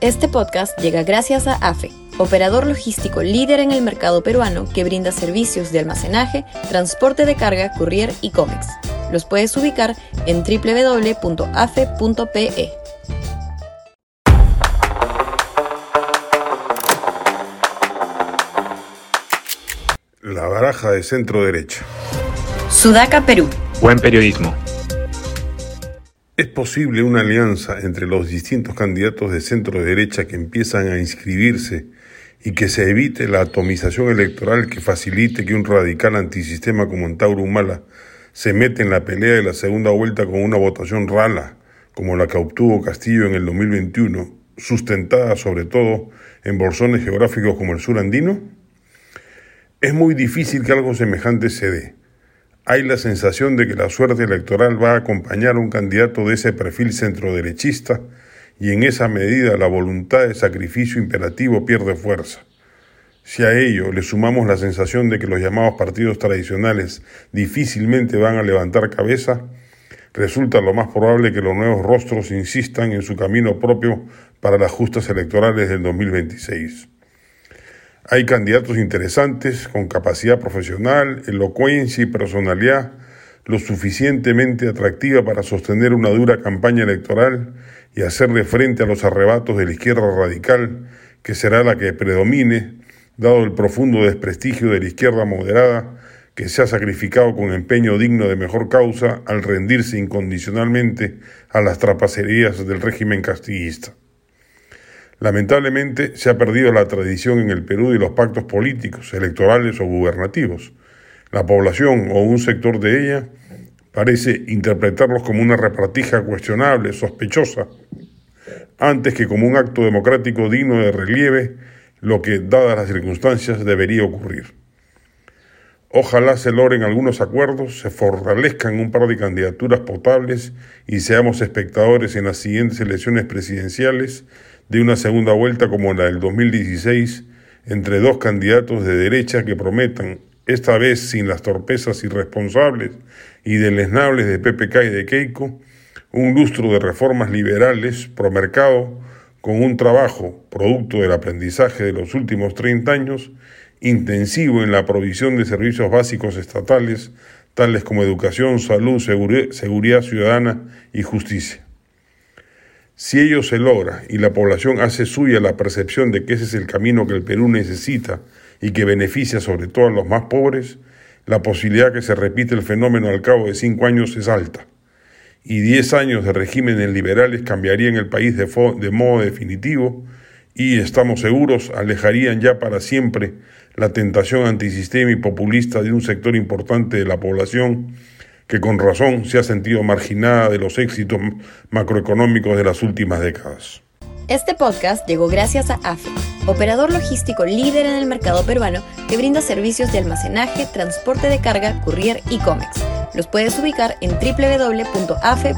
Este podcast llega gracias a AFE, operador logístico líder en el mercado peruano que brinda servicios de almacenaje, transporte de carga, courier y cómics. Los puedes ubicar en www.afe.pe. La baraja de centro derecha. Sudaca, Perú. Buen periodismo. ¿Es posible una alianza entre los distintos candidatos de centro derecha que empiezan a inscribirse y que se evite la atomización electoral que facilite que un radical antisistema como Antauro Humala se mete en la pelea de la segunda vuelta con una votación rala como la que obtuvo Castillo en el 2021, sustentada sobre todo en bolsones geográficos como el sur andino? Es muy difícil que algo semejante se dé. Hay la sensación de que la suerte electoral va a acompañar a un candidato de ese perfil centroderechista y en esa medida la voluntad de sacrificio imperativo pierde fuerza. Si a ello le sumamos la sensación de que los llamados partidos tradicionales difícilmente van a levantar cabeza, resulta lo más probable que los nuevos rostros insistan en su camino propio para las justas electorales del 2026. Hay candidatos interesantes con capacidad profesional, elocuencia y personalidad lo suficientemente atractiva para sostener una dura campaña electoral y hacerle frente a los arrebatos de la izquierda radical, que será la que predomine, dado el profundo desprestigio de la izquierda moderada, que se ha sacrificado con empeño digno de mejor causa al rendirse incondicionalmente a las trapacerías del régimen castillista. Lamentablemente se ha perdido la tradición en el Perú de los pactos políticos, electorales o gubernativos. La población o un sector de ella parece interpretarlos como una repartija cuestionable, sospechosa, antes que como un acto democrático digno de relieve, lo que, dadas las circunstancias, debería ocurrir. Ojalá se logren algunos acuerdos, se fortalezcan un par de candidaturas potables y seamos espectadores en las siguientes elecciones presidenciales de una segunda vuelta como la del 2016 entre dos candidatos de derecha que prometan, esta vez sin las torpezas irresponsables y deleznables de PPK y de Keiko, un lustro de reformas liberales pro mercado con un trabajo producto del aprendizaje de los últimos 30 años intensivo en la provisión de servicios básicos estatales tales como educación, salud, seguridad ciudadana y justicia. Si ello se logra y la población hace suya la percepción de que ese es el camino que el Perú necesita y que beneficia sobre todo a los más pobres, la posibilidad que se repite el fenómeno al cabo de cinco años es alta. Y diez años de regímenes liberales cambiarían el país de, de modo definitivo y, estamos seguros, alejarían ya para siempre la tentación antisistema y populista de un sector importante de la población que con razón se ha sentido marginada de los éxitos macroeconómicos de las últimas décadas. Este podcast llegó gracias a AFE, operador logístico líder en el mercado peruano que brinda servicios de almacenaje, transporte de carga, courier y cómics. Los puedes ubicar en www.afe.pe.